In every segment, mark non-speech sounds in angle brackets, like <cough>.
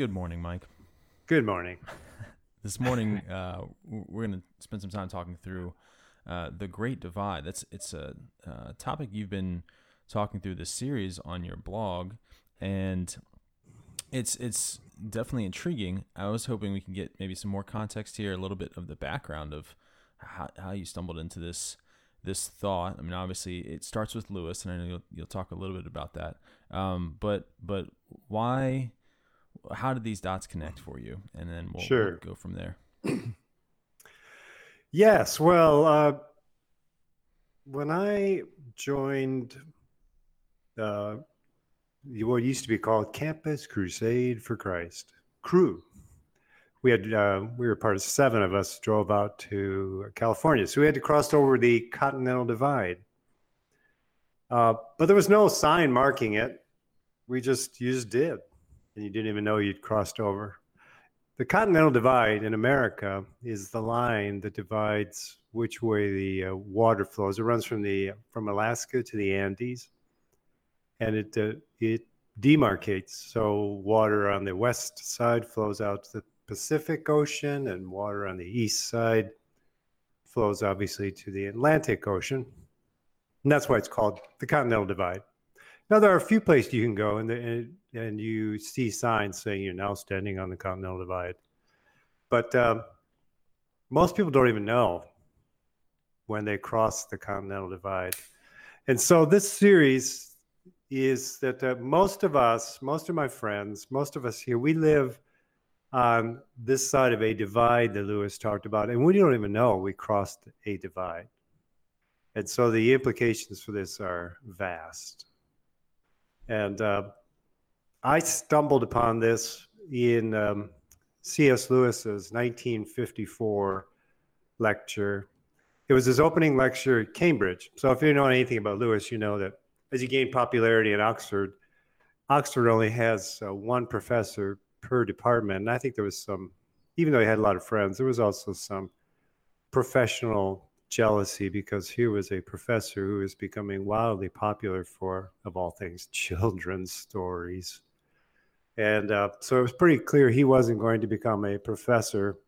Good morning, Mike. Good morning. <laughs> this morning, uh, we're going to spend some time talking through uh, the Great Divide. That's it's a, a, topic you've been talking through this series on your blog, and it's it's definitely intriguing. I was hoping we can get maybe some more context here, a little bit of the background of how, how you stumbled into this this thought. I mean, obviously, it starts with Lewis, and I know you'll, you'll talk a little bit about that. Um, but but why? How did these dots connect for you? And then we'll, sure. we'll go from there. <clears throat> yes. Well, uh, when I joined uh, what used to be called Campus Crusade for Christ, Cru, we had uh, we were part of seven of us drove out to California, so we had to cross over the Continental Divide. Uh, but there was no sign marking it. We just used did and you didn't even know you'd crossed over. The Continental Divide in America is the line that divides which way the uh, water flows. It runs from the from Alaska to the Andes, and it uh, it demarcates. So water on the west side flows out to the Pacific Ocean, and water on the east side flows obviously to the Atlantic Ocean. And that's why it's called the Continental Divide. Now there are a few places you can go, and, and and you see signs saying you're now standing on the Continental Divide. But um, most people don't even know when they cross the Continental Divide. And so this series is that uh, most of us, most of my friends, most of us here, we live on this side of a divide that Lewis talked about, and we don't even know we crossed a divide. And so the implications for this are vast. And uh, I stumbled upon this in um, C.S. Lewis's 1954 lecture. It was his opening lecture at Cambridge. So if you know anything about Lewis, you know that as he gained popularity at Oxford, Oxford only has uh, one professor per department. And I think there was some, even though he had a lot of friends, there was also some professional jealousy because here was a professor who was becoming wildly popular for, of all things, <laughs> children's stories. And uh, so it was pretty clear he wasn't going to become a professor,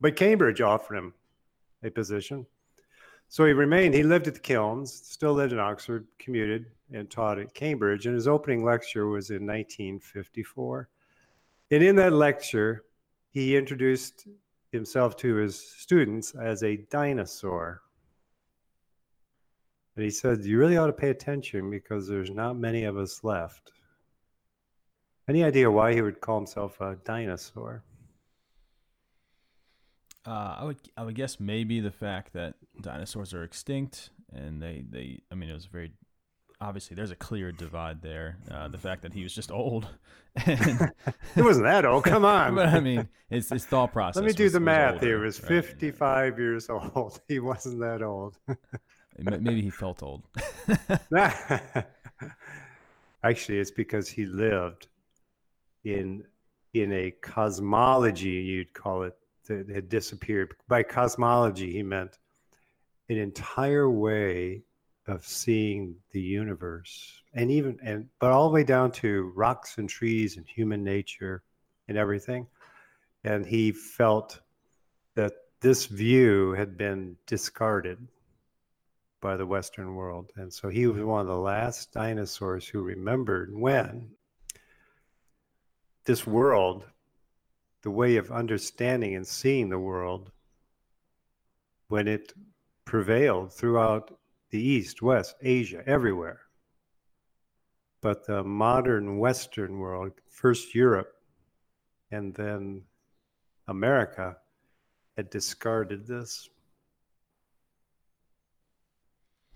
but Cambridge offered him a position. So he remained, he lived at the Kilns, still lived in Oxford, commuted, and taught at Cambridge. And his opening lecture was in 1954. And in that lecture, he introduced himself to his students as a dinosaur. And he said, You really ought to pay attention because there's not many of us left. Any idea why he would call himself a dinosaur? Uh, I would I would guess maybe the fact that dinosaurs are extinct and they, they I mean it was very obviously there's a clear divide there. Uh, the fact that he was just old. <laughs> it <laughs> wasn't that old. Come on. <laughs> but I mean, his, his thought process. Let me do was, the math here. He was 55 years old. He wasn't that old. Maybe he felt old. <laughs> <laughs> Actually, it's because he lived in in a cosmology you'd call it that had disappeared. By cosmology, he meant an entire way of seeing the universe, and even and but all the way down to rocks and trees and human nature and everything. And he felt that this view had been discarded by the Western world. And so he was one of the last dinosaurs who remembered when this world, the way of understanding and seeing the world, when it prevailed throughout the East, West, Asia, everywhere. But the modern Western world, first Europe and then America, had discarded this.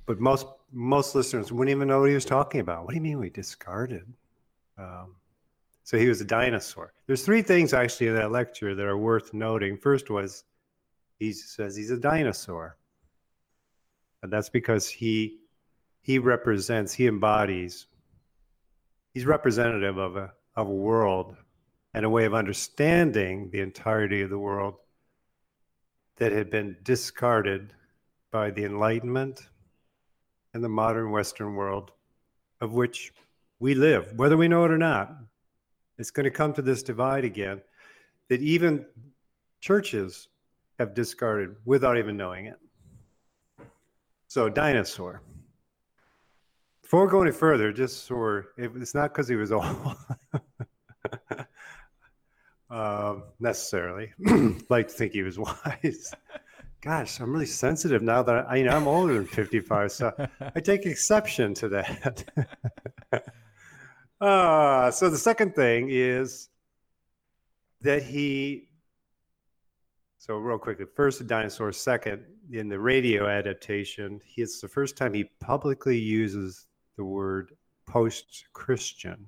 But most most listeners wouldn't even know what he was talking about. What do you mean we discarded? Um, so he was a dinosaur. There's three things actually in that lecture that are worth noting. First was he says he's a dinosaur, and that's because he he represents, he embodies, he's representative of a of a world and a way of understanding the entirety of the world that had been discarded by the Enlightenment and the modern Western world, of which we live, whether we know it or not. It's going to come to this divide again that even churches have discarded without even knowing it. So, dinosaur. Before we go any further, just so it's not because he was old <laughs> uh, necessarily, <clears throat> like to think he was wise. Gosh, I'm really sensitive now that I, you know I'm older than 55, so I take exception to that. Uh, <laughs> so the second thing is that he. So real quickly, first the dinosaur. Second, in the radio adaptation, he, it's the first time he publicly uses the word post-Christian.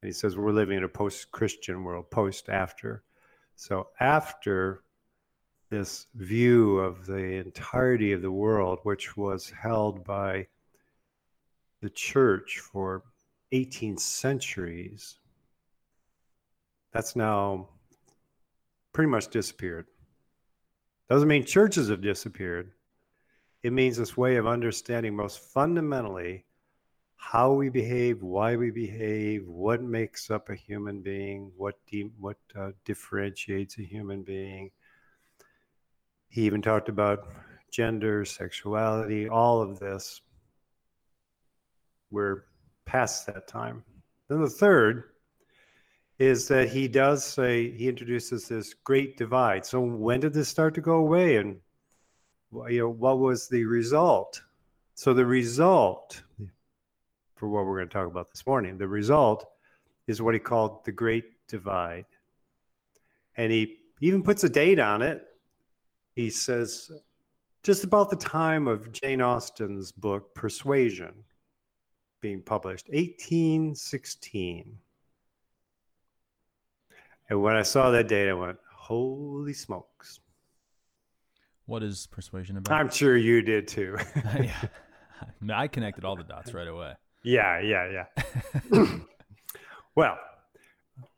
And he says we're living in a post-Christian world, post after. So after this view of the entirety of the world, which was held by the church for 18 centuries, that's now pretty much disappeared. Doesn't mean churches have disappeared. It means this way of understanding most fundamentally how we behave, why we behave, what makes up a human being, what de- what uh, differentiates a human being. He even talked about gender, sexuality, all of this we're past that time. Then the third is that he does say he introduces this great divide. So when did this start to go away, and you know what was the result? So the result, for what we're going to talk about this morning, the result is what he called the Great Divide, and he even puts a date on it. He says just about the time of Jane Austen's book Persuasion, being published, 1816. And when I saw that date, I went, holy smokes. What is persuasion about? I'm sure you did too. <laughs> <laughs> yeah. I connected all the dots right away. Yeah, yeah, yeah. <clears throat> well,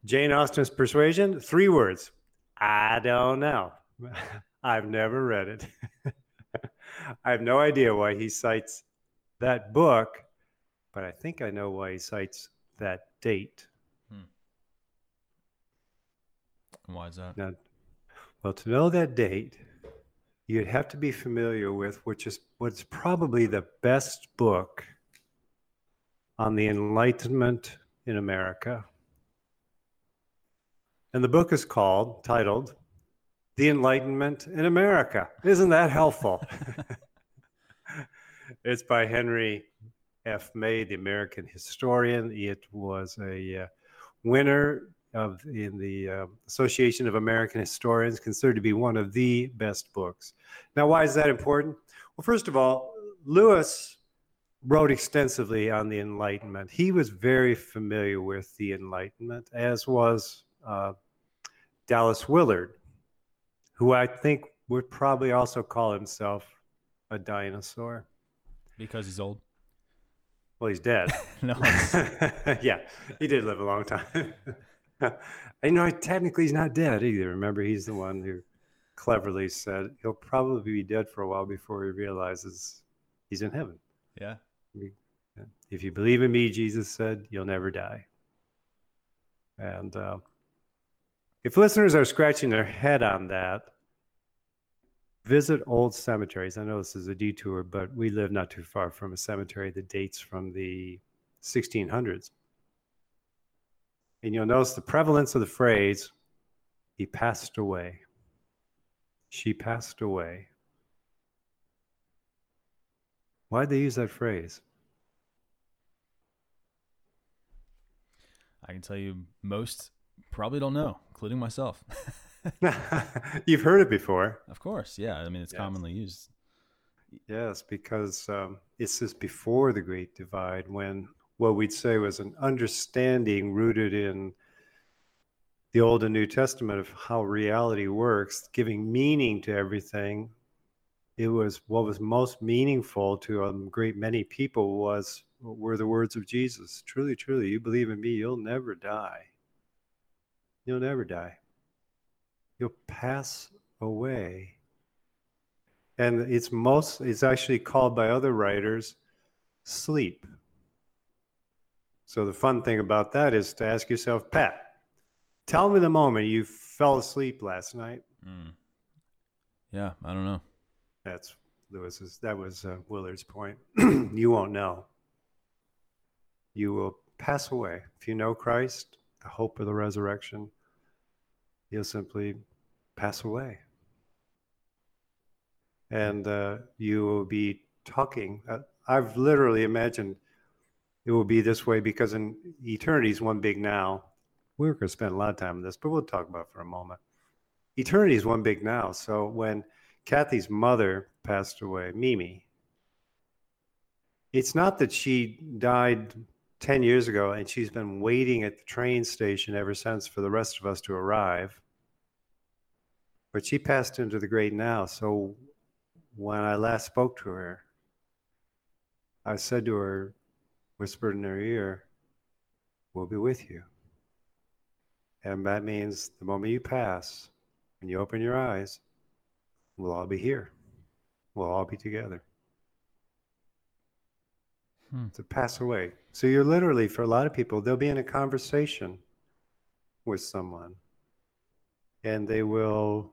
Jane Austen's Persuasion, three words. I don't know. <laughs> I've never read it. <laughs> I have no idea why he cites that book but I think I know why he cites that date. Hmm. Why is that? Now, well, to know that date, you'd have to be familiar with which is what's probably the best book on the Enlightenment in America. And the book is called, titled, The Enlightenment in America. Isn't that helpful? <laughs> it's by Henry F. May, the American historian. It was a uh, winner of in the uh, Association of American Historians, considered to be one of the best books. Now, why is that important? Well, first of all, Lewis wrote extensively on the Enlightenment. He was very familiar with the Enlightenment, as was uh, Dallas Willard, who I think would probably also call himself a dinosaur. Because he's old? Well, he's dead. <laughs> no. <laughs> yeah, he did live a long time. <laughs> you know, technically he's not dead either. Remember, he's the one who cleverly said he'll probably be dead for a while before he realizes he's in heaven. Yeah. If you believe in me, Jesus said, you'll never die. And uh, if listeners are scratching their head on that, visit old cemeteries. I know this is a detour, but we live not too far from a cemetery that dates from the 1600s. And you'll notice the prevalence of the phrase, he passed away. She passed away. Why'd they use that phrase? I can tell you most probably don't know, including myself. <laughs> You've heard it before. Of course, yeah. I mean, it's yes. commonly used. Yes, because um, it's just before the Great Divide when what we'd say was an understanding rooted in the Old and New Testament of how reality works, giving meaning to everything. It was what was most meaningful to a great many people was were the words of Jesus. Truly, truly, you believe in me, you'll never die. You'll never die. You'll pass away. And it's most it's actually called by other writers sleep. So the fun thing about that is to ask yourself, Pat, tell me the moment you fell asleep last night. Mm. Yeah, I don't know. That's Lewis's. That was uh, Willard's point. <clears throat> you won't know. You will pass away if you know Christ, the hope of the resurrection. You'll simply pass away, and uh, you will be talking. Uh, I've literally imagined it will be this way because in eternity is one big now. We're going to spend a lot of time on this, but we'll talk about for a moment. Eternity is one big now. So when Kathy's mother passed away, Mimi, it's not that she died 10 years ago and she's been waiting at the train station ever since for the rest of us to arrive. But she passed into the great now. So when I last spoke to her, I said to her, whispered in her ear, We'll be with you. And that means the moment you pass, when you open your eyes, we'll all be here. We'll all be together. Hmm. To pass away. So you're literally, for a lot of people, they'll be in a conversation with someone and they will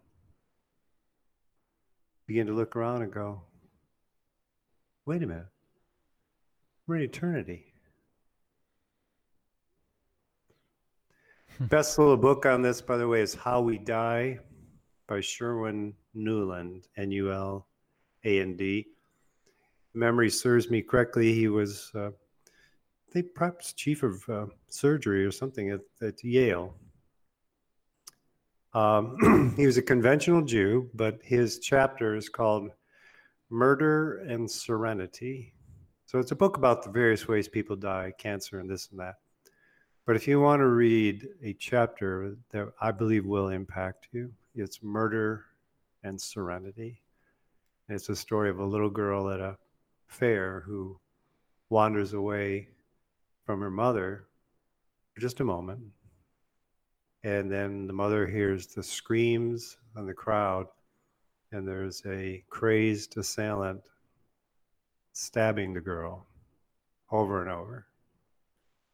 begin to look around and go, wait a minute. We're in eternity. Best little book on this, by the way, is How We Die by Sherwin Nuland, N U L A N D. Memory serves me correctly. He was, uh, think, perhaps chief of uh, surgery or something at, at Yale. Um, <clears throat> he was a conventional Jew, but his chapter is called Murder and Serenity. So it's a book about the various ways people die, cancer and this and that. But if you want to read a chapter that I believe will impact you, it's Murder and Serenity. It's a story of a little girl at a fair who wanders away from her mother for just a moment. And then the mother hears the screams on the crowd, and there's a crazed assailant stabbing the girl over and over.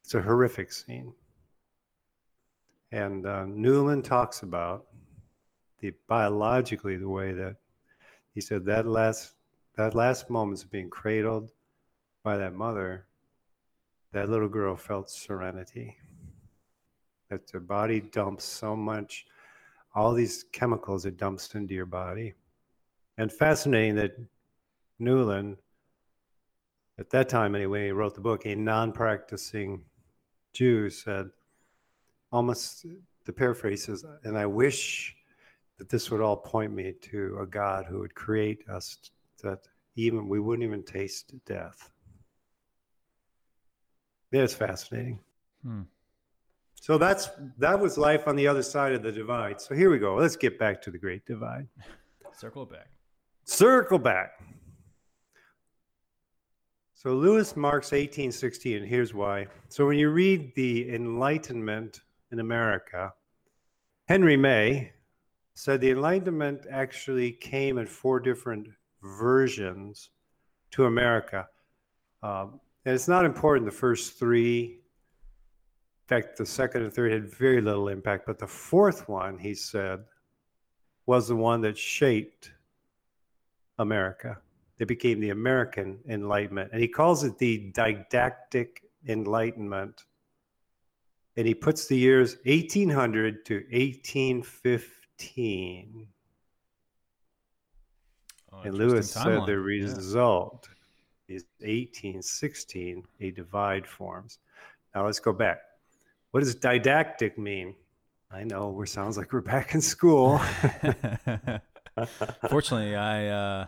It's a horrific scene. And uh, Nuland talks about the biologically the way that he said that last that last moments of being cradled by that mother, that little girl felt serenity. That the body dumps so much, all these chemicals it dumps into your body. And fascinating that Nuland, at that time anyway, wrote the book, a non practicing Jew said, almost the paraphrase is, and I wish that this would all point me to a God who would create us that even we wouldn't even taste death. It's fascinating. Hmm. So that's that was life on the other side of the divide. So here we go. Let's get back to the great divide. <laughs> Circle back. Circle back. So Lewis marks 1816, and here's why. So when you read the Enlightenment in America, Henry May said the Enlightenment actually came in four different versions to America. Um, and it's not important the first three. In fact, the second and third had very little impact, but the fourth one, he said, was the one that shaped America that became the American Enlightenment. And he calls it the didactic enlightenment. And he puts the years 1800 to 1815. And Lewis said the result yeah. is 1816, a divide forms. Now let's go back. What does didactic mean? I know we sounds like we're back in school. <laughs> Fortunately, I uh,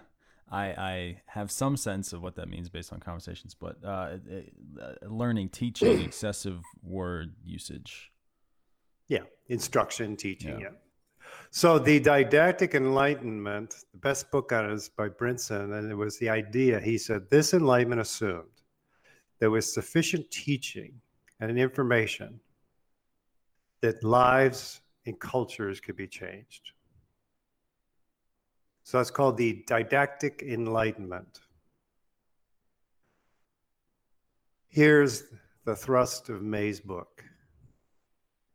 I, I have some sense of what that means based on conversations, but uh, it, uh, learning, teaching, excessive word usage. Yeah, instruction, teaching. Yeah. yeah. So the didactic enlightenment, the best book on it is by Brinson, and it was the idea. He said this enlightenment assumed there was sufficient teaching and information that lives and cultures could be changed. So that's called the didactic enlightenment. Here's the thrust of May's book.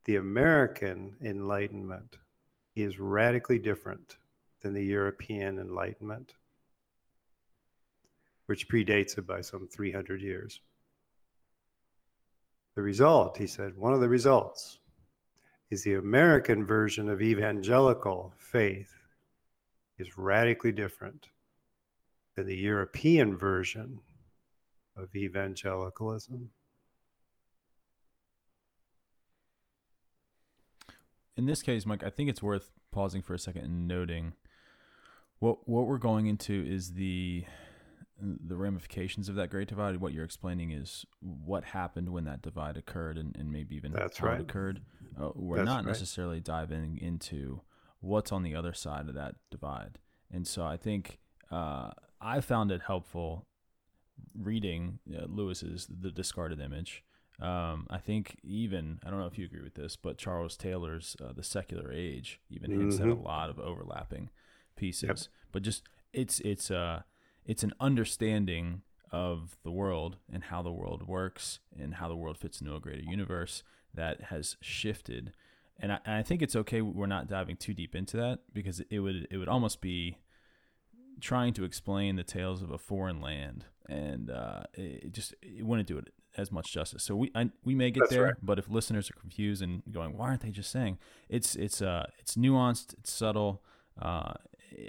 The American Enlightenment is radically different than the European Enlightenment, which predates it by some 300 years. The result, he said, one of the results is the American version of evangelical faith is radically different than the European version of evangelicalism. In this case, Mike, I think it's worth pausing for a second and noting what what we're going into is the the ramifications of that great divide. What you're explaining is what happened when that divide occurred, and, and maybe even That's how right. it occurred. Uh, we're That's not right. necessarily diving into what's on the other side of that divide. And so I think uh, I found it helpful reading uh, Lewis's The Discarded Image. Um, I think even I don't know if you agree with this, but Charles Taylor's uh, The Secular Age even hints at a lot of overlapping pieces. Yep. But just it's it's uh it's an understanding of the world and how the world works and how the world fits into a greater universe that has shifted. And I, and I think it's okay we're not diving too deep into that because it would it would almost be trying to explain the tales of a foreign land, and uh, it just it wouldn't do it as much justice. So we I, we may get That's there, right. but if listeners are confused and going, why aren't they just saying it's it's uh it's nuanced, it's subtle uh,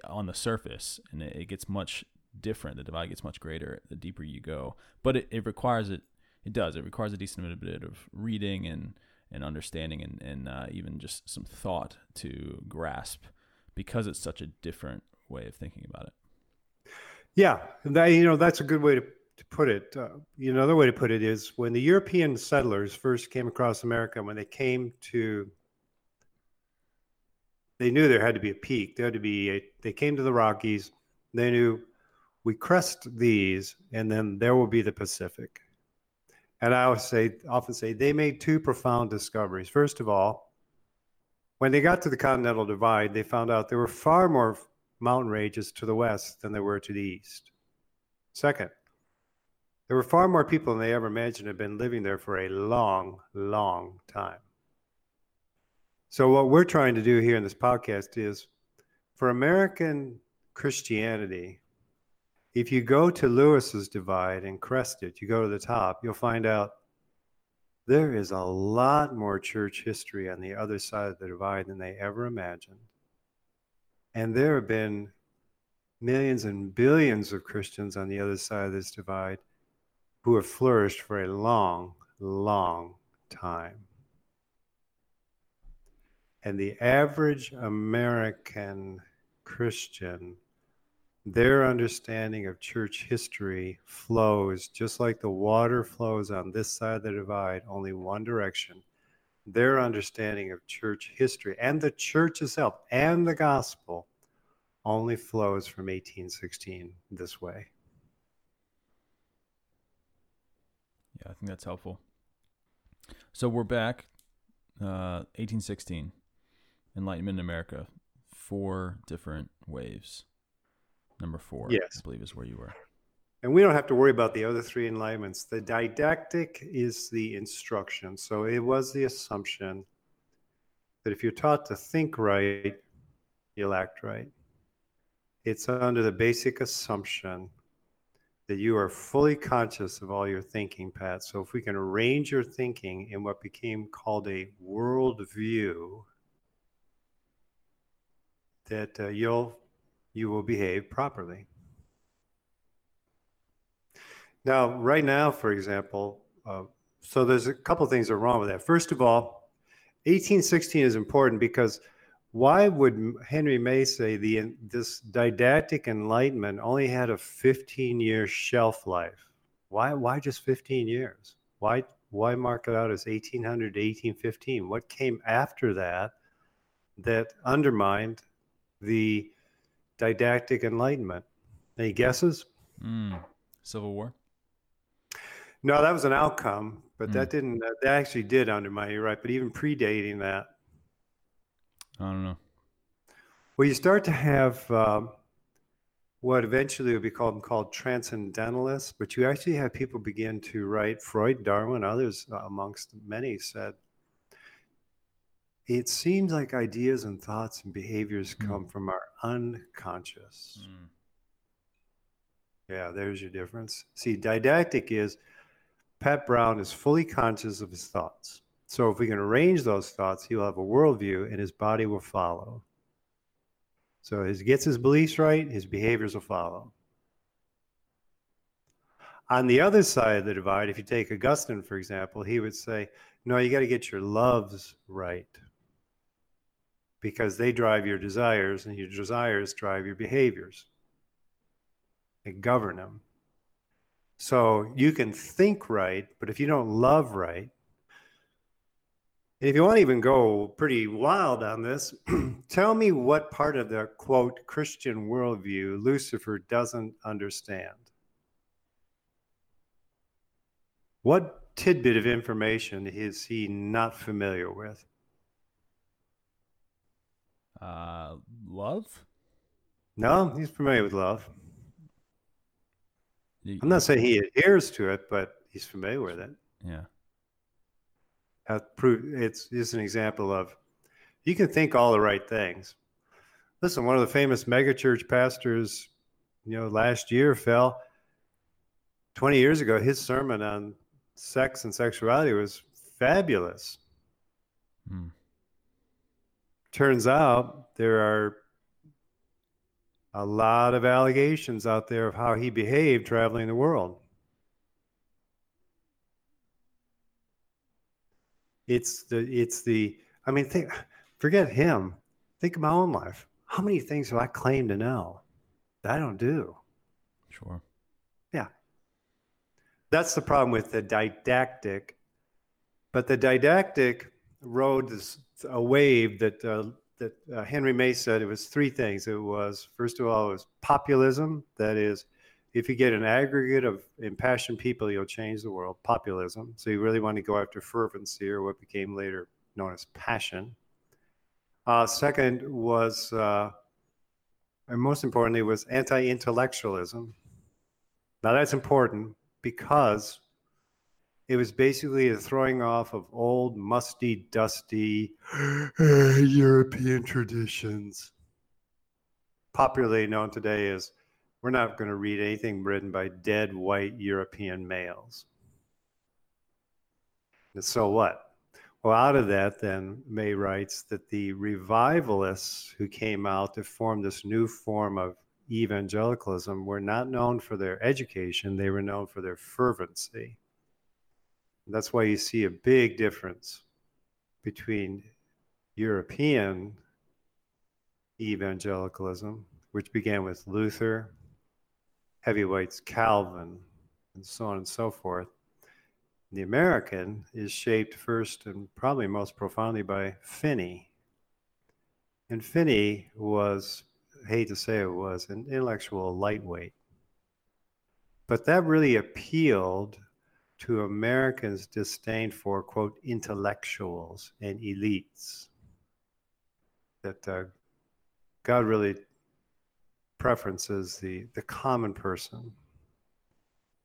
on the surface, and it, it gets much different. The divide gets much greater the deeper you go, but it, it requires it. It does. It requires a decent bit of reading and and understanding and and uh, even just some thought to grasp because it's such a different way of thinking about it. Yeah, that, you know that's a good way to, to put it. Uh, another way to put it is when the European settlers first came across America, when they came to, they knew there had to be a peak. There had to be. A, they came to the Rockies. They knew we crest these, and then there will be the Pacific. And I always say, often say, they made two profound discoveries. First of all, when they got to the Continental Divide, they found out there were far more mountain ranges to the west than there were to the east. Second, there were far more people than they ever imagined had been living there for a long, long time. So, what we're trying to do here in this podcast is for American Christianity, if you go to Lewis's divide and crest it, you go to the top, you'll find out there is a lot more church history on the other side of the divide than they ever imagined. And there have been millions and billions of Christians on the other side of this divide who have flourished for a long, long time. And the average American Christian, their understanding of church history flows just like the water flows on this side of the divide, only one direction their understanding of church history and the church itself and the gospel only flows from 1816 this way. Yeah, I think that's helpful. So we're back, uh, 1816, Enlightenment in America, four different waves. Number four, Yes. I believe, is where you were. And we don't have to worry about the other three enlightenments. The didactic is the instruction. So it was the assumption that if you're taught to think right, you'll act right. It's under the basic assumption that you are fully conscious of all your thinking, Pat. So if we can arrange your thinking in what became called a worldview, that uh, you'll you will behave properly. Now, right now, for example, uh, so there's a couple things that are wrong with that. First of all, 1816 is important because why would Henry May say the this didactic enlightenment only had a 15 year shelf life? Why why just 15 years? Why why mark it out as 1800 to 1815? What came after that that undermined the didactic enlightenment? Any guesses? Mm. Civil War. No, that was an outcome, but Mm. that didn't. That actually did undermine. You're right, but even predating that, I don't know. well, you start to have um, what eventually would be called called transcendentalists, but you actually have people begin to write. Freud, Darwin, others uh, amongst many said it seems like ideas and thoughts and behaviors Mm. come from our unconscious. Mm. Yeah, there's your difference. See, didactic is Pat Brown is fully conscious of his thoughts. So if we can arrange those thoughts, he'll have a worldview and his body will follow. So he gets his beliefs right, his behaviors will follow. On the other side of the divide, if you take Augustine, for example, he would say, no, you got to get your loves right because they drive your desires and your desires drive your behaviors and govern them. So you can think right, but if you don't love right, and if you want to even go pretty wild on this, <clears throat> tell me what part of the quote Christian worldview Lucifer doesn't understand. What tidbit of information is he not familiar with? Uh, love. No, he's familiar with love. You- I'm not saying he adheres to it, but he's familiar with it. Yeah. It's just an example of you can think all the right things. Listen, one of the famous megachurch pastors, you know, last year fell 20 years ago. His sermon on sex and sexuality was fabulous. Mm. Turns out there are a lot of allegations out there of how he behaved traveling the world. It's the it's the I mean think forget him. Think of my own life. How many things do I claim to know that I don't do? Sure. Yeah. That's the problem with the didactic. But the didactic rode this, a wave that uh, that uh, Henry May said it was three things. It was first of all, it was populism. That is, if you get an aggregate of impassioned people, you'll change the world. Populism. So you really want to go after fervency, or what became later known as passion. Uh, second was, uh, and most importantly, was anti-intellectualism. Now that's important because it was basically a throwing off of old, musty, dusty <gasps> European traditions. Popularly known today as we're not going to read anything written by dead white European males. And so what? Well, out of that, then May writes that the revivalists who came out to form this new form of evangelicalism were not known for their education, they were known for their fervency. That's why you see a big difference between European evangelicalism, which began with Luther, heavyweights Calvin, and so on and so forth. The American is shaped first and probably most profoundly by Finney. And Finney was, I hate to say it was, an intellectual lightweight. But that really appealed to Americans' disdain for, quote, intellectuals and elites. That uh, God really preferences the, the common person.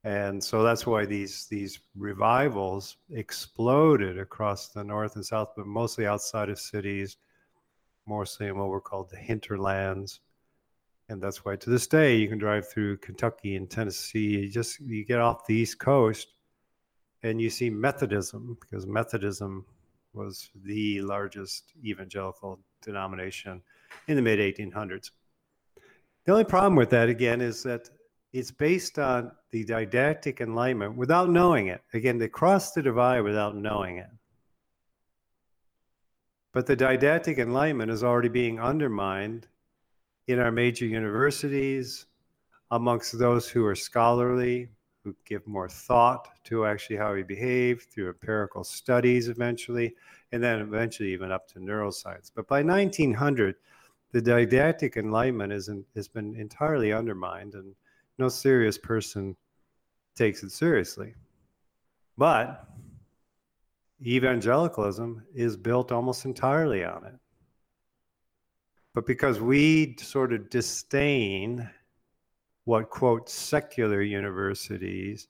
And so that's why these, these revivals exploded across the North and South, but mostly outside of cities, mostly in what were called the hinterlands. And that's why to this day you can drive through Kentucky and Tennessee. You just you get off the East Coast and you see Methodism because Methodism was the largest evangelical denomination in the mid 1800s. The only problem with that, again, is that it's based on the didactic enlightenment without knowing it. Again, they cross the divide without knowing it. But the didactic enlightenment is already being undermined in our major universities, amongst those who are scholarly, who give more thought to actually how we behave through empirical studies eventually, and then eventually even up to neuroscience. But by 1900, the didactic enlightenment is in, has been entirely undermined, and no serious person takes it seriously. But evangelicalism is built almost entirely on it. But because we sort of disdain what, quote, secular universities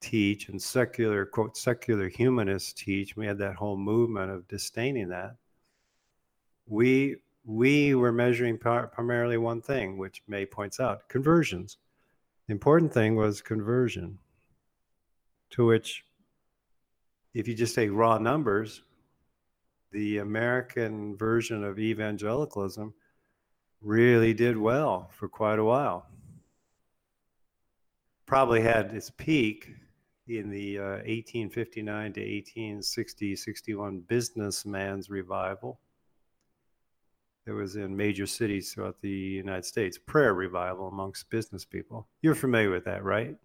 teach and secular, quote, secular humanists teach, we had that whole movement of disdaining that. We, we were measuring primarily one thing, which May points out conversions. The important thing was conversion, to which, if you just take raw numbers, the American version of evangelicalism really did well for quite a while. Probably had its peak in the uh, 1859 to 1860 61 businessman's revival. It was in major cities throughout the United States, prayer revival amongst business people. You're familiar with that, right?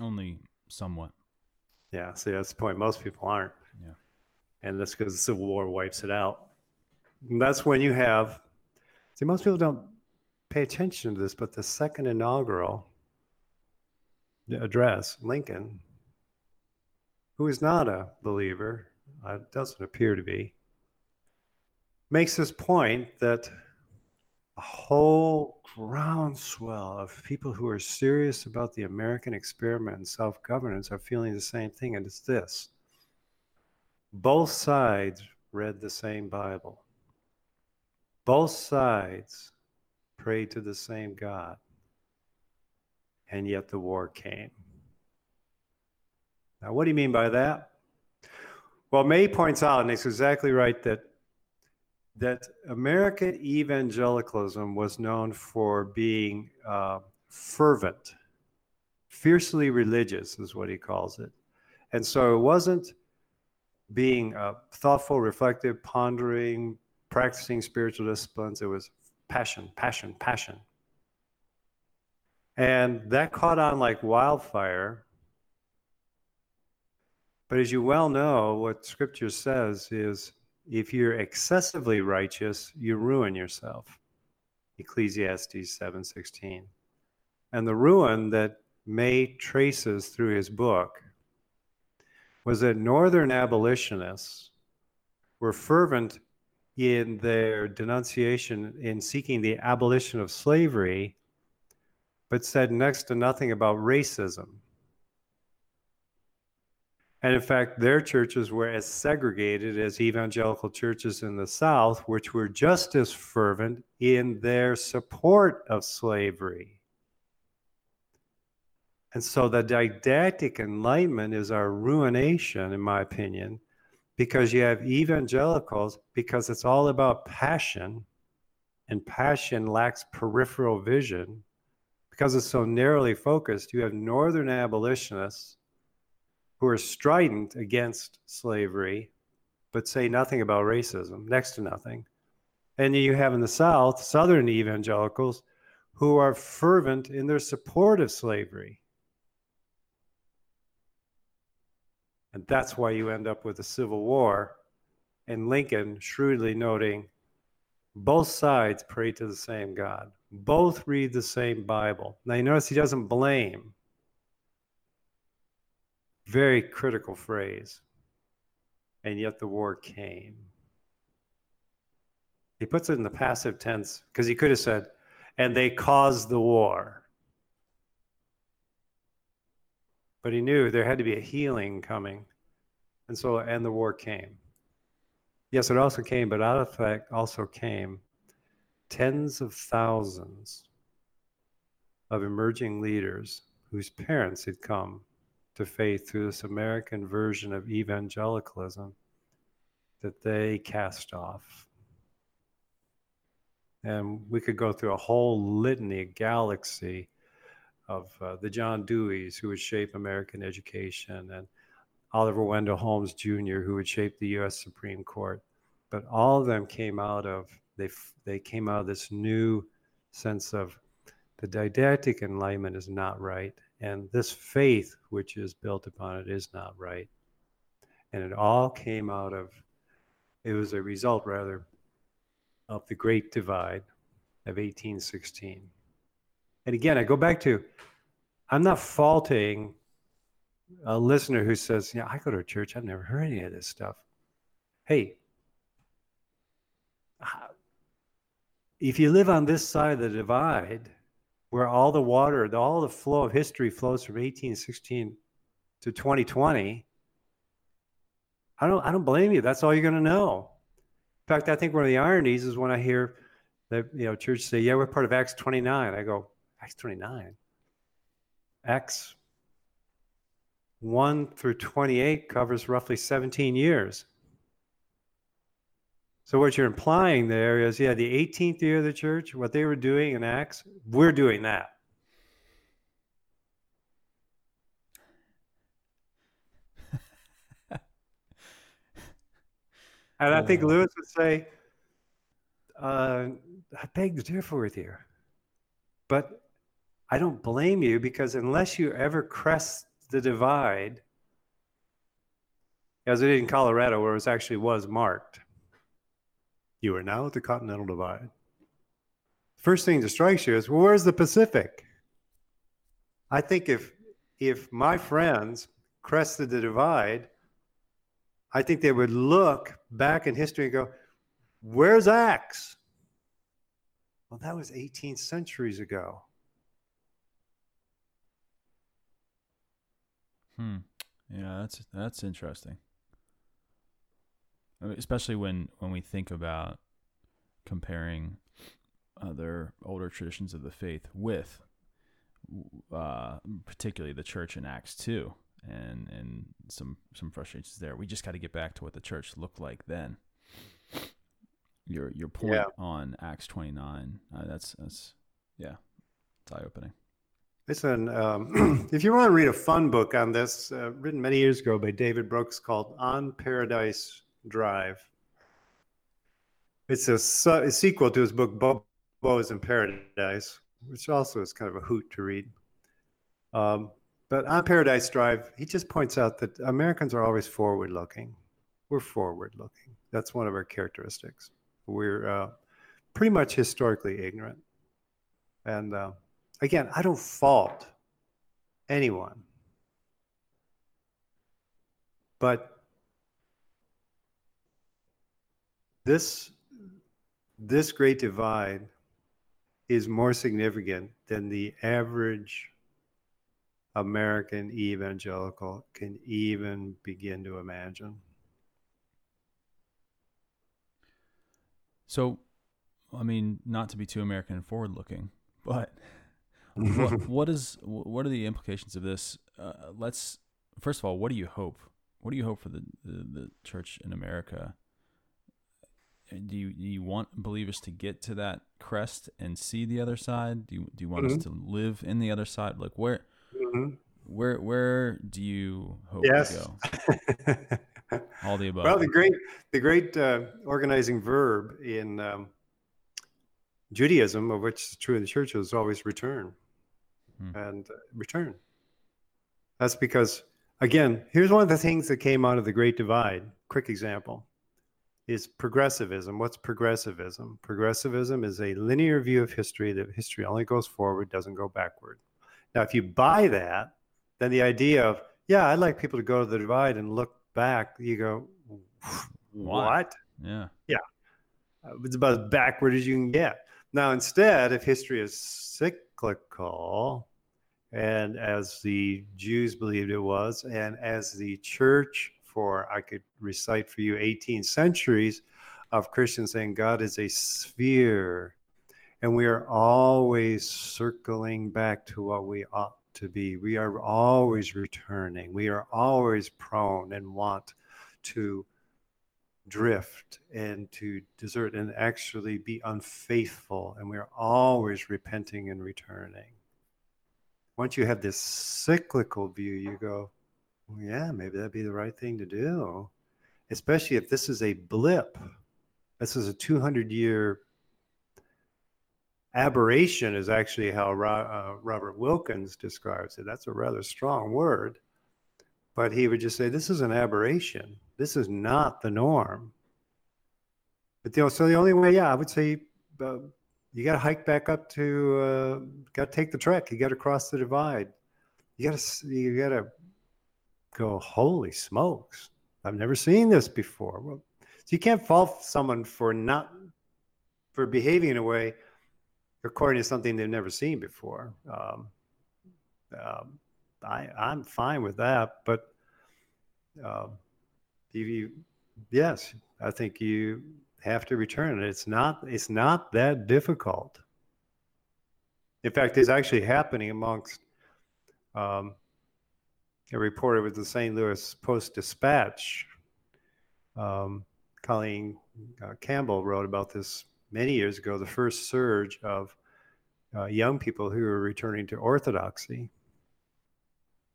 Only somewhat. Yeah, see, that's the point. Most people aren't. Yeah and that's because the Civil War wipes it out. And that's when you have, see, most people don't pay attention to this, but the second inaugural address, Lincoln, who is not a believer, uh, doesn't appear to be, makes this point that a whole groundswell of people who are serious about the American experiment and self governance are feeling the same thing, and it's this both sides read the same Bible. Both sides prayed to the same God. And yet the war came. Now, what do you mean by that? Well, May points out, and it's exactly right, that that American evangelicalism was known for being uh, fervent, fiercely religious, is what he calls it. And so it wasn't being uh, thoughtful, reflective, pondering, practicing spiritual disciplines. It was passion, passion, passion. And that caught on like wildfire. But as you well know, what scripture says is if you're excessively righteous, you ruin yourself. Ecclesiastes 7:16. And the ruin that May traces through his book was that Northern abolitionists were fervent in their denunciation in seeking the abolition of slavery, but said next to nothing about racism. And in fact, their churches were as segregated as evangelical churches in the South, which were just as fervent in their support of slavery. And so the didactic enlightenment is our ruination, in my opinion, because you have evangelicals, because it's all about passion, and passion lacks peripheral vision. Because it's so narrowly focused, you have northern abolitionists who are strident against slavery, but say nothing about racism, next to nothing. And you have in the South, Southern evangelicals who are fervent in their support of slavery And that's why you end up with a civil war. And Lincoln shrewdly noting both sides pray to the same God, both read the same Bible. Now you notice he doesn't blame. Very critical phrase. And yet the war came. He puts it in the passive tense because he could have said, and they caused the war. But he knew there had to be a healing coming. And so, and the war came. Yes, it also came, but out of fact also came tens of thousands of emerging leaders whose parents had come to faith through this American version of evangelicalism that they cast off. And we could go through a whole litany, a galaxy of uh, the John Deweys who would shape American education, and Oliver Wendell Holmes Jr., who would shape the U.S. Supreme Court, but all of them came out of they they came out of this new sense of the didactic enlightenment is not right and this faith which is built upon it is not right. And it all came out of it was a result rather of the great divide of 1816 and again i go back to i'm not faulting a listener who says yeah i go to a church i've never heard any of this stuff. Hey ah, if you live on this side of the divide where all the water all the flow of history flows from 1816 to 2020 I don't I don't blame you. That's all you're going to know. In fact, I think one of the ironies is when I hear that you know church say, "Yeah, we're part of Acts 29." I go, "Acts 29." Acts 1 through 28 covers roughly 17 years. So what you're implying there is, yeah, the 18th year of the church, what they were doing in Acts, we're doing that. <laughs> And I think Lewis would say, uh, I beg to differ with you. But I don't blame you because unless you ever crest the divide, as it did in Colorado, where it actually was marked, you are now at the Continental Divide. First thing that strikes you is, well, where's the Pacific? I think if if my friends crested the divide, I think they would look back in history and go, Where's Acts? Well, that was 18 centuries ago. Hmm. Yeah, that's that's interesting. Especially when when we think about comparing other older traditions of the faith with, uh, particularly the church in Acts two and and some some frustrations there. We just got to get back to what the church looked like then. Your your point yeah. on Acts twenty nine. Uh, that's that's yeah, it's eye opening. Listen, um, <clears throat> if you want to read a fun book on this, uh, written many years ago by David Brooks called On Paradise Drive. It's a, su- a sequel to his book Bobos in Paradise, which also is kind of a hoot to read. Um, but on Paradise Drive, he just points out that Americans are always forward looking. We're forward looking. That's one of our characteristics. We're uh, pretty much historically ignorant. And uh, again, I don't fault anyone. But this, this great divide is more significant than the average American evangelical can even begin to imagine. So, I mean, not to be too American and forward looking, but <laughs> what, what is what are the implications of this? Uh, let's first of all, what do you hope? What do you hope for the, the, the church in America? Do you, do you want believers to get to that crest and see the other side? Do you do you want mm-hmm. us to live in the other side? Like where Mm-hmm. Where where do you hope yes. to go? <laughs> All the above. Well, the great the great uh, organizing verb in um, Judaism, of which is true in the church, is always return hmm. and uh, return. That's because, again, here's one of the things that came out of the Great Divide. Quick example is progressivism. What's progressivism? Progressivism is a linear view of history that history only goes forward, doesn't go backward. Now, if you buy that, then the idea of, yeah, I'd like people to go to the divide and look back, you go, what? Yeah. Yeah. Uh, it's about as backward as you can get. Now, instead, if history is cyclical, and as the Jews believed it was, and as the church I could recite for you 18 centuries of Christians saying God is a sphere and we are always circling back to what we ought to be. We are always returning. We are always prone and want to drift and to desert and actually be unfaithful. And we are always repenting and returning. Once you have this cyclical view, you go, yeah, maybe that'd be the right thing to do, especially if this is a blip This is a 200 year aberration, is actually how uh, Robert Wilkins describes it. That's a rather strong word. But he would just say, This is an aberration. This is not the norm. But you know, so the only way, yeah, I would say uh, you got to hike back up to, uh, got to take the trek. You got to cross the divide. You got to, you got to go, holy smokes, I've never seen this before. Well, so you can't fault someone for not, for behaving in a way according to something they've never seen before. Um, um, I, I'm fine with that, but uh, you, yes, I think you have to return it. It's not it's not that difficult. In fact, it's actually happening amongst um, a reporter with the St. Louis Post Dispatch. Um, Colleen uh, Campbell wrote about this many years ago. The first surge of uh, young people who are returning to orthodoxy,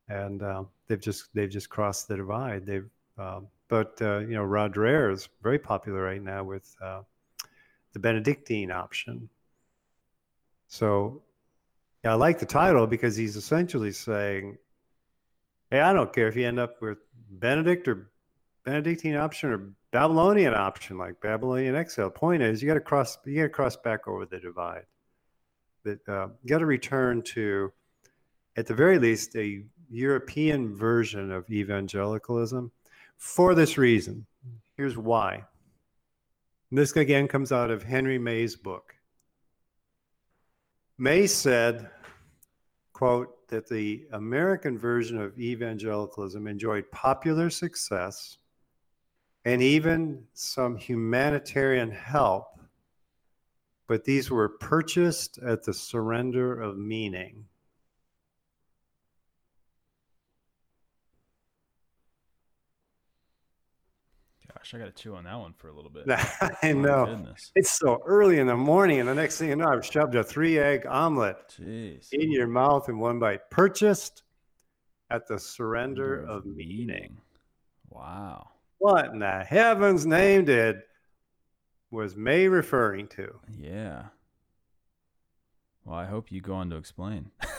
and uh, they've just they've just crossed the divide. They've um, but uh, you know, Rod is very popular right now with uh, the Benedictine option. So yeah, I like the title because he's essentially saying, "Hey, I don't care if you end up with Benedict or Benedictine option or Babylonian option, like Babylonian exile. Point is, you got to cross. You got to cross back over the divide. That uh, you got to return to, at the very least, a European version of evangelicalism for this reason. Here's why. this again comes out of Henry May's book. May said, quote, that the American version of evangelicalism enjoyed popular success and even some humanitarian help, but these were purchased at the surrender of meaning. Gosh, I got to chew on that one for a little bit. <laughs> I know. It's so early in the morning, and the next thing you know, I've shoved a three egg omelet Jeez. in your mouth in one bite. Purchased at the surrender of meaning. Wow. What in the heavens name did was May referring to? Yeah. Well, I hope you go on to explain. <laughs>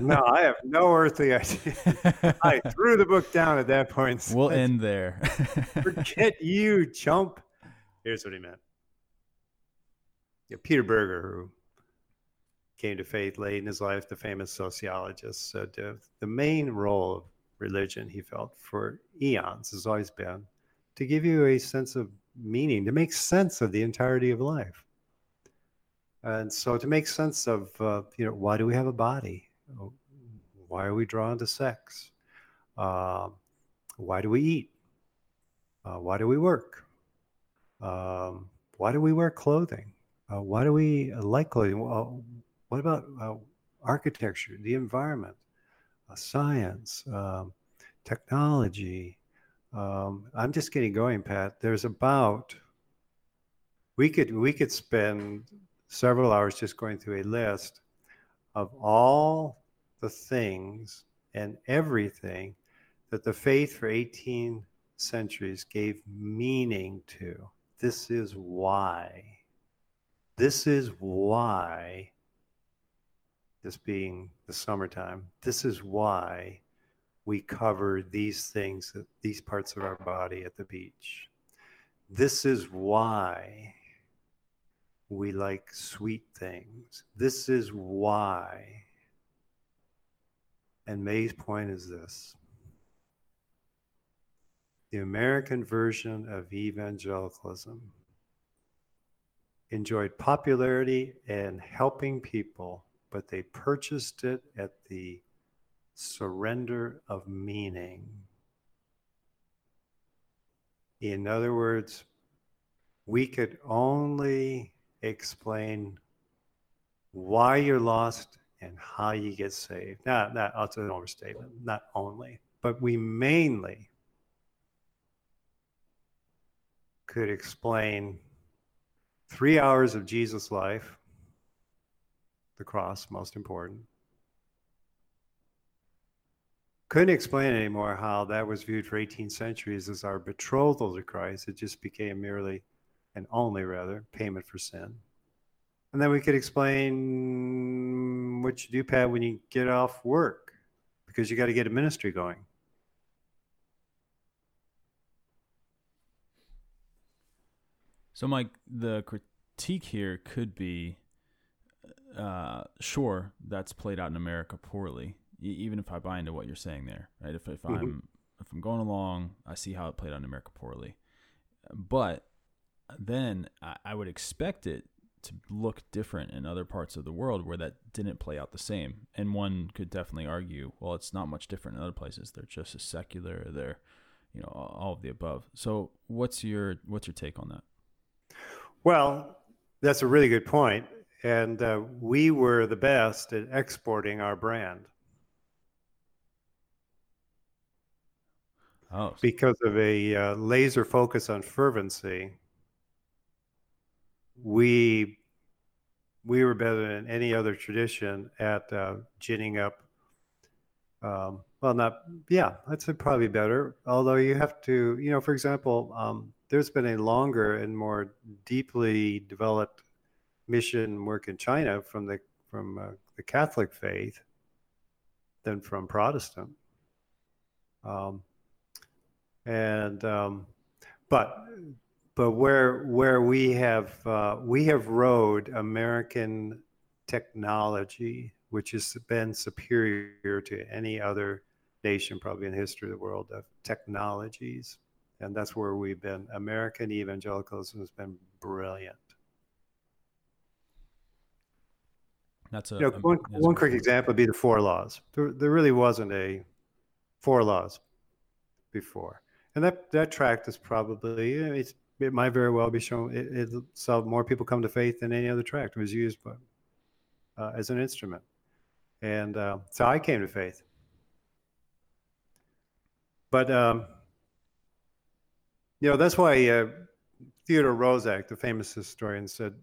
no, I have no earthly <laughs> idea. I threw the book down at that point. We'll end there. <laughs> Forget you, chump. Here's what he meant. Yeah, Peter Berger, who came to faith late in his life, the famous sociologist, said uh, the main role of religion, he felt, for eons has always been to give you a sense of meaning, to make sense of the entirety of life. And so, to make sense of, uh, you know, why do we have a body? Why are we drawn to sex? Uh, why do we eat? Uh, why do we work? Um, why do we wear clothing? Uh, why do we like clothing? Well, what about uh, architecture, the environment, uh, science, um, technology? Um, I'm just getting going, Pat. There's about we could we could spend several hours just going through a list of all the things and everything that the faith for 18 centuries gave meaning to. This is why. This is why, this being the summertime, this is why we cover these things, these parts of our body at the beach. This is why we like sweet things. This is why. And May's point is this the American version of evangelicalism enjoyed popularity and helping people, but they purchased it at the surrender of meaning. In other words, we could only explain why you're lost and how you get saved. Now, that, that's an overstatement, not only, but we mainly could explain three hours of Jesus' life, the cross, most important. Couldn't explain anymore how that was viewed for 18 centuries as our betrothal to Christ. It just became merely and only rather payment for sin. And then we could explain what you do, Pat, when you get off work, because you got to get a ministry going. So, Mike, the critique here could be uh, sure, that's played out in America poorly, even if I buy into what you're saying there, right? If, if mm-hmm. I'm if I'm going along, I see how it played out in America poorly. But then I, I would expect it to look different in other parts of the world where that didn't play out the same. And one could definitely argue, well, it's not much different in other places. They're just as secular. They're, you know, all of the above. So, what's your what's your take on that? Well, that's a really good point. and uh, we were the best at exporting our brand. Oh. Because of a uh, laser focus on fervency, we we were better than any other tradition at uh, ginning up. Um, well, not yeah, say probably better. Although you have to, you know, for example, um, there's been a longer and more deeply developed mission work in China from the from uh, the Catholic faith than from Protestant. Um, and um, but but where where we have uh, we have rode American technology, which has been superior to any other nation probably in the history of the world of technologies, and that's where we've been. American evangelicalism has been brilliant. That's a, you know, one, one quick example would be the four laws. There, there really wasn't a four laws before and that that tract is probably it's, it might very well be shown it, it saw more people come to faith than any other tract it was used uh, as an instrument. And uh, so i came to faith. But um, you know that's why uh, theodore roszak the famous historian said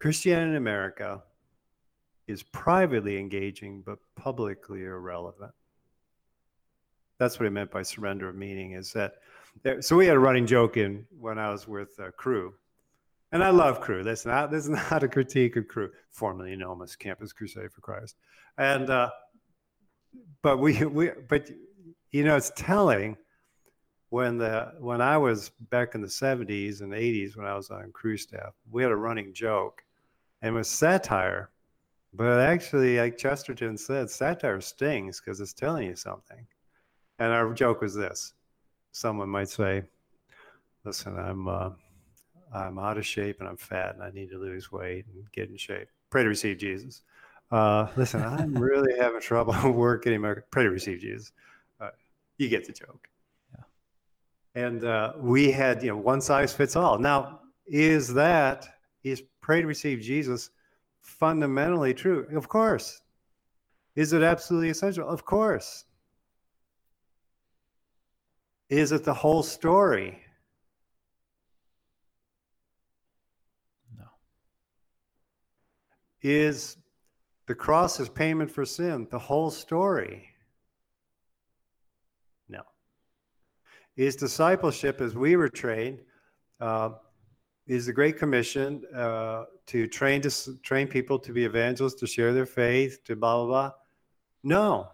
christianity in america is privately engaging but publicly irrelevant. That's what he meant by surrender of meaning is that so we had a running joke in when I was with uh, Cru, and I love Cru. That's not this is <laughs> not a critique of Cru, formerly known as Campus Crusade for Christ, and uh, but we <laughs> we but you know it's telling when the when I was back in the '70s and '80s when I was on Cru staff, we had a running joke, and it was satire, but actually, like Chesterton said, satire stings because it's telling you something. And our joke was this: someone might say, "Listen, I'm uh, I'm out of shape and I'm fat and I need to lose weight and get in shape. Pray to receive Jesus." Uh, listen, I'm <laughs> really having trouble <laughs> working. Pray to receive Jesus. Uh, you get the joke. Yeah. And uh, we had, you know, one size fits all. Now, is that is pray to receive Jesus fundamentally true? Of course. Is it absolutely essential? Of course. Is it the whole story? No. Is the cross is payment for sin the whole story? No. Is discipleship, as we were trained, uh, is the Great Commission uh, to train to train people to be evangelists, to share their faith, to blah blah blah? No.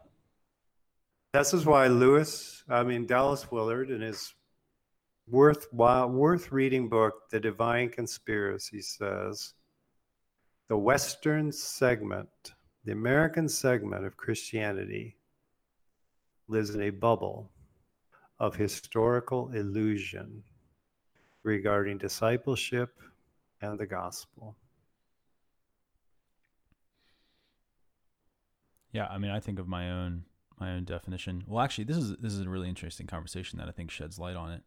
This is why Lewis, I mean Dallas Willard, in his worthwhile, worth reading book, The Divine Conspiracy, says the Western segment, the American segment of Christianity, lives in a bubble of historical illusion regarding discipleship and the gospel. Yeah, I mean, I think of my own my own definition. Well, actually, this is this is a really interesting conversation that I think sheds light on it.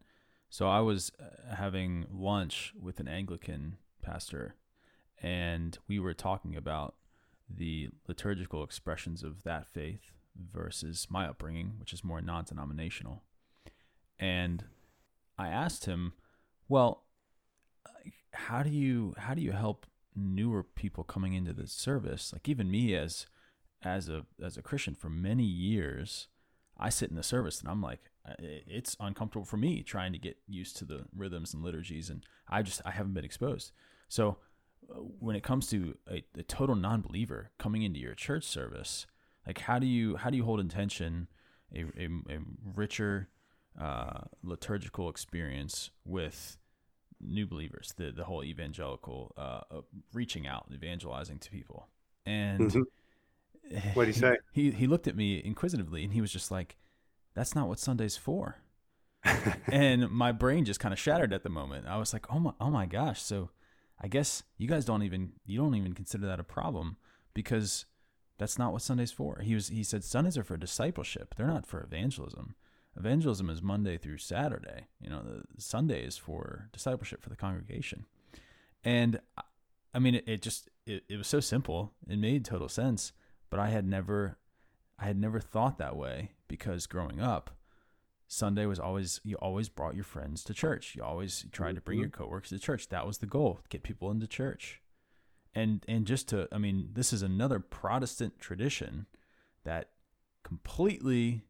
So I was uh, having lunch with an Anglican pastor, and we were talking about the liturgical expressions of that faith versus my upbringing, which is more non-denominational. And I asked him, "Well, how do you how do you help newer people coming into the service, like even me as as a as a Christian for many years, I sit in the service and I'm like, uh, it's uncomfortable for me trying to get used to the rhythms and liturgies, and I just I haven't been exposed. So uh, when it comes to a, a total non-believer coming into your church service, like how do you how do you hold intention a, a, a richer uh, liturgical experience with new believers, the the whole evangelical uh, uh, reaching out, evangelizing to people, and. Mm-hmm. <laughs> What did he say? He he looked at me inquisitively and he was just like, "That's not what Sunday's for." <laughs> and my brain just kind of shattered at the moment. I was like, "Oh my oh my gosh!" So I guess you guys don't even you don't even consider that a problem because that's not what Sunday's for. He was he said Sundays are for discipleship. They're not for evangelism. Evangelism is Monday through Saturday. You know, the Sunday is for discipleship for the congregation. And I mean, it, it just it, it was so simple. It made total sense, but I had never I had never thought that way because growing up, Sunday was always you always brought your friends to church. You always tried to bring your mm-hmm. coworkers to church. That was the goal, get people into church and and just to i mean this is another protestant tradition that completely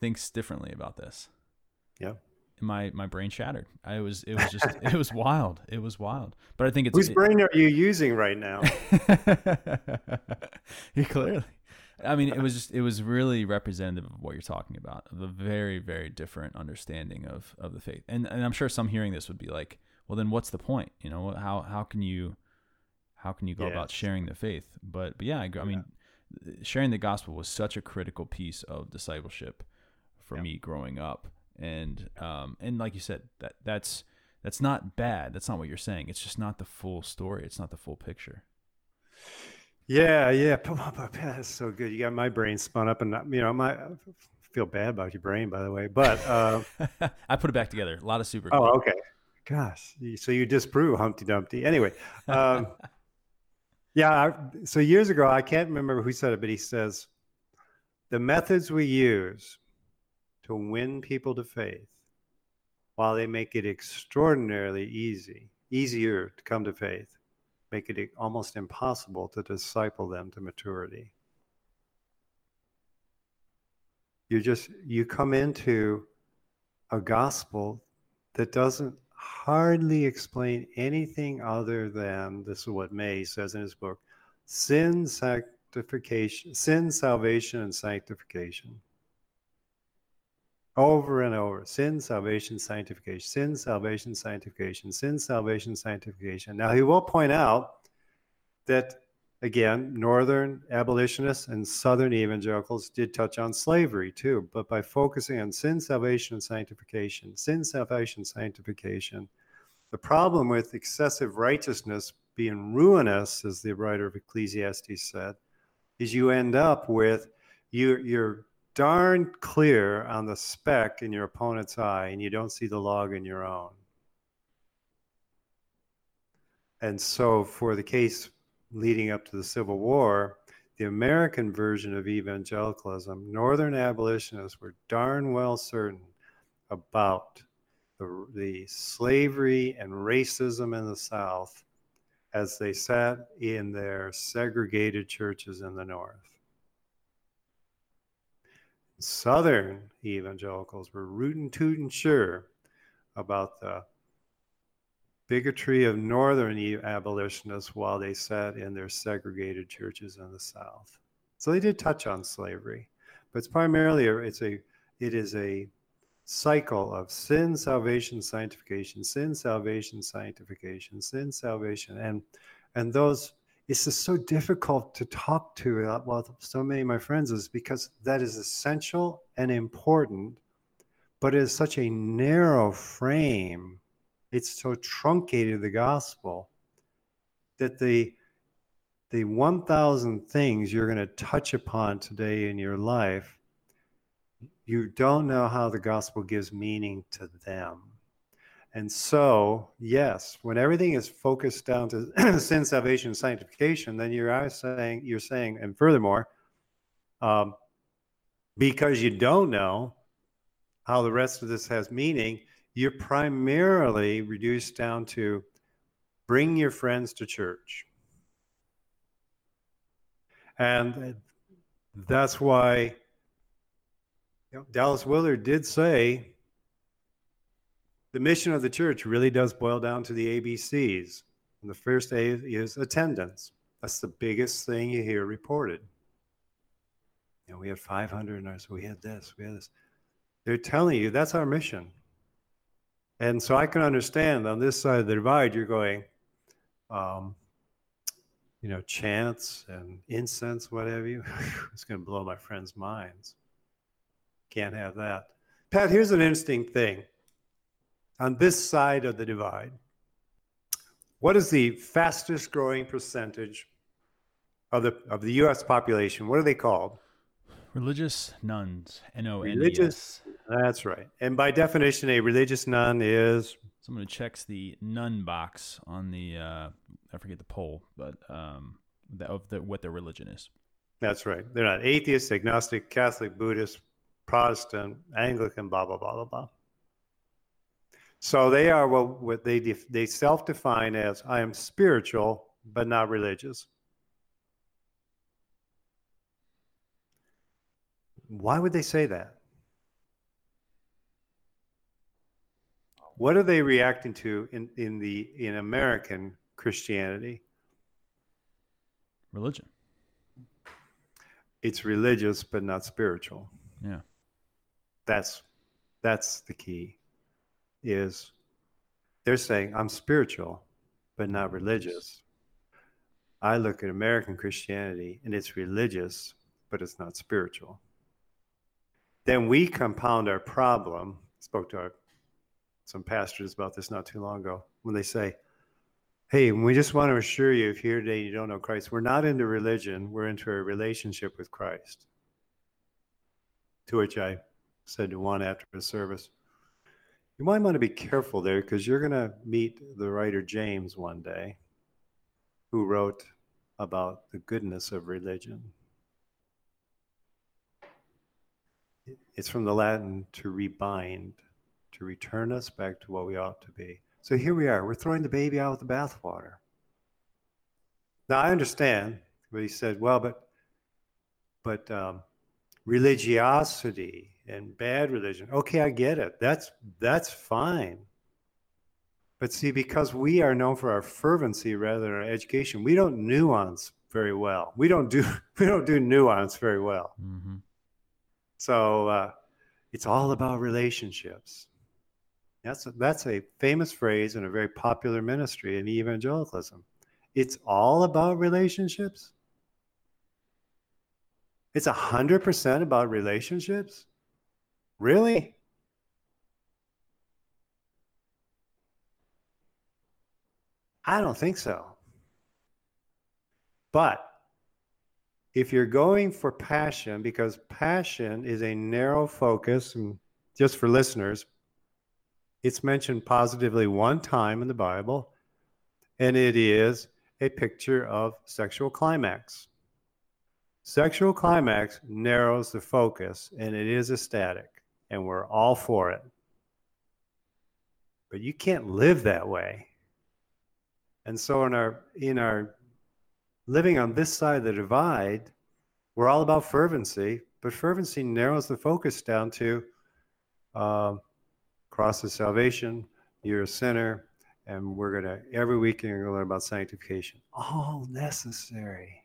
thinks differently about this yeah my my brain shattered. I was it was just it was wild. It was wild. But i think it's whose brain are you using right now? <laughs> <laughs> You clearly. I mean it was just it was really representative of what you're talking about of a very very different understanding of of the faith. And and i'm sure some hearing this would be like well then what's the point? You know how how can you how can you go yes. about sharing the faith? But but yeah, I, I mean, sharing the gospel was such a critical piece of discipleship for yeah. me growing up, and um and like you said, that that's that's not bad. That's not what you're saying. It's just not the full story. It's not the full picture. Yeah, yeah. <laughs> That's so good. You got my brain spun up, and you know, my I feel bad about your brain, by the way. But uh, <laughs> I put it back together. A lot of super. Oh, okay. Gosh, so you disprove Humpty Dumpty. Anyway, <laughs> um, yeah. So years ago, I can't remember who said it, but he says the methods we use to win people to faith, while they make it extraordinarily easy, easier to come to faith, make it almost impossible to disciple them to maturity. You just you come into a gospel that doesn't hardly explain anything other than this is what May says in his book sin, sanctification, sin, salvation, and sanctification. Over and over sin, salvation, sanctification, sin, salvation, sanctification, sin, salvation, sanctification. Now, he will point out that again, Northern abolitionists and Southern evangelicals did touch on slavery too, but by focusing on sin, salvation, and sanctification, sin, salvation, sanctification, the problem with excessive righteousness being ruinous, as the writer of Ecclesiastes said, is you end up with you, you're darn clear on the speck in your opponent's eye and you don't see the log in your own. And so, for the case leading up to the Civil War, the American version of evangelicalism, Northern abolitionists were darn well certain about the, the slavery and racism in the South as they sat in their segregated churches in the North. Southern evangelicals were rootin' tootin' sure about the bigotry of northern abolitionists while they sat in their segregated churches in the south. So they did touch on slavery but it's primarily a, it's a it is a cycle of sin salvation sanctification sin salvation sanctification sin salvation and and those it's just so difficult to talk to uh, well so many of my friends is because that is essential and important but it is such a narrow frame it's so truncated the gospel that the the 1000 things you're going to touch upon today in your life you don't know how the gospel gives meaning to them and so yes when everything is focused down to <clears throat> sin salvation and sanctification then you're saying you're saying and furthermore um, because you don't know how the rest of this has meaning you're primarily reduced down to bring your friends to church. And that's why You know, Dallas Willard did say the mission of the church really does boil down to the ABCs. And the first A is attendance. That's the biggest thing you hear reported. You know, we had 500 in ours, we had this, we had this. They're telling you that's our mission. And so I can understand on this side of the divide, you're going, um, you know, chants and incense, whatever you. <laughs> it's going to blow my friends' minds. Can't have that. Pat, here's an interesting thing. On this side of the divide, what is the fastest growing percentage of the of the U.S. population? What are they called? Religious nones. N O N E S. Religious. That's right. And by definition, a religious none is Someone who checks the none box on the uh, I forget the poll, but um, the, of the, what their religion is. That's right. They're not atheist, agnostic, Catholic, Buddhist, Protestant, Anglican, blah blah blah blah blah. So they are what, what they def, they self-define as I am spiritual but not religious. Why would they say that? What are they reacting to in, in the in American Christianity? Religion. It's religious but not spiritual. Yeah. That's that's the key. Is they're saying I'm spiritual but not mm-hmm. religious. I look at American Christianity and it's religious but it's not spiritual. Then we compound our problem. Spoke to our, some pastors about this not too long ago when they say, Hey, we just want to assure you if here today you don't know Christ, we're not into religion, we're into a relationship with Christ. To which I said to one after the service, You might want to be careful there because you're going to meet the writer James one day who wrote about the goodness of religion. It's from the Latin to rebind, to return us back to what we ought to be. So here we are. We're throwing the baby out with the bathwater. Now I understand, what he said, well, but but um, religiosity and bad religion. Okay, I get it. That's that's fine. But see, because we are known for our fervency rather than our education, we don't nuance very well. We don't do <laughs> we don't do nuance very well. Mm-hmm. So uh, it's all about relationships. That's a, that's a famous phrase in a very popular ministry in evangelicalism. It's all about relationships. It's a hundred percent about relationships. Really? I don't think so. But if you're going for passion, because passion is a narrow focus, and just for listeners, it's mentioned positively one time in the Bible, and it is a picture of sexual climax. Sexual climax narrows the focus, and it is ecstatic, and we're all for it. But you can't live that way. And so in our in our living on this side of the divide, we're all about fervency, but fervency narrows the focus down to um, cross of salvation, you're a sinner, and we're to, every week, you're to learn about sanctification. All necessary,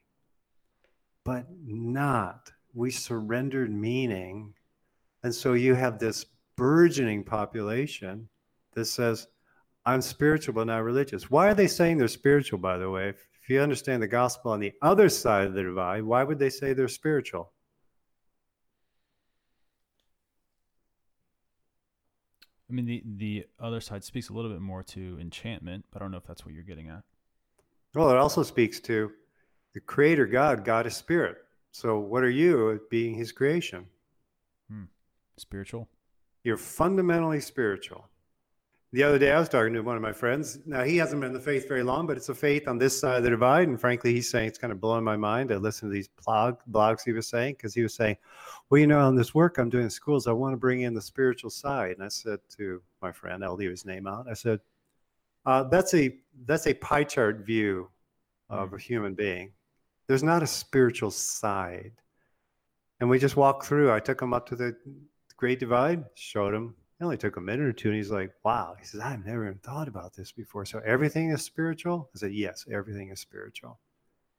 but not. We surrendered meaning. And so you have this burgeoning population that says, I'm spiritual but not religious. Why are they saying they're spiritual, by the way? If, if you understand the gospel on the other side of the divide, why would they say they're spiritual? I mean, the the other side speaks a little bit more to enchantment, but I don't know if that's what you're getting at. Well, it also speaks to the creator God. God is spirit. So, what are you being his creation? Hmm. Spiritual? You're fundamentally spiritual. The other day, I was talking to one of my friends. Now, he hasn't been in the faith very long, but it's a faith on this side of the divide. And frankly, he's saying it's kind of blowing my mind. I listened to these blog, blogs he was saying because he was saying, Well, you know, on this work I'm doing in schools, I want to bring in the spiritual side. And I said to my friend, I'll leave his name out. I said, uh, that's a that's a pie chart view of a human being. There's not a spiritual side. And we just walked through. I took him up to the Great Divide? Showed him. It only took a minute or two, and he's like, "Wow!" He says, "I've never even thought about this before." So everything is spiritual. I said, "Yes, everything is spiritual."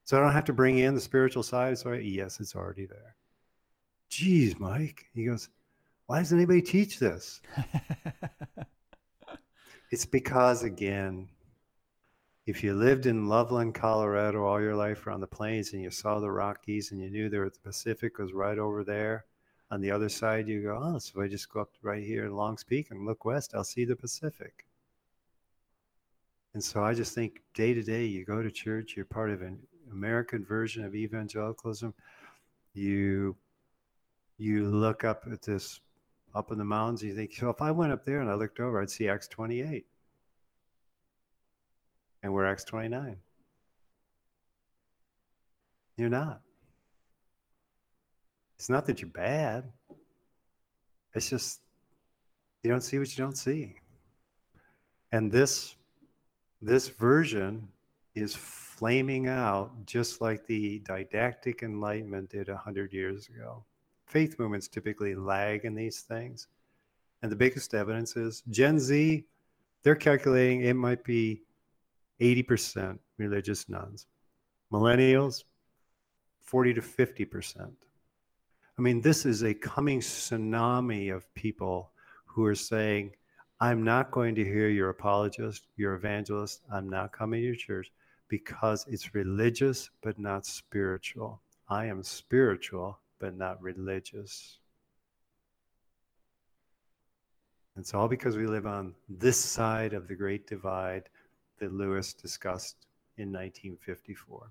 So I don't have to bring in the spiritual side. So yes, it's already there. Geez, Mike. He goes, "Why doesn't anybody teach this?" <laughs> it's because again, if you lived in Loveland, Colorado all your life or on the plains and you saw the Rockies and you knew there the Pacific was right over there, on the other side, you go, oh, so if I just go up right here in Longs Peak and look west, I'll see the Pacific. And so I just think day to day, you go to church, you're part of an American version of evangelicalism. You you look up at this up in the mountains, you think, so if I went up there and I looked over, I'd see Acts 28. And we're Acts 29. You're not. It's not that you're bad. It's just you don't see what you don't see. And this this version is flaming out just like the didactic enlightenment did 100 years ago. Faith movements typically lag in these things. And the biggest evidence is Gen Z, they're calculating it might be 80% religious nones. Millennials, 40 to 50%. I mean, this is a coming tsunami of people who are saying, I'm not going to hear your apologist, your evangelist. I'm not coming to your church because it's religious but not spiritual. I am spiritual but not religious. And it's all because we live on this side of the great divide that Lewis discussed in 1954.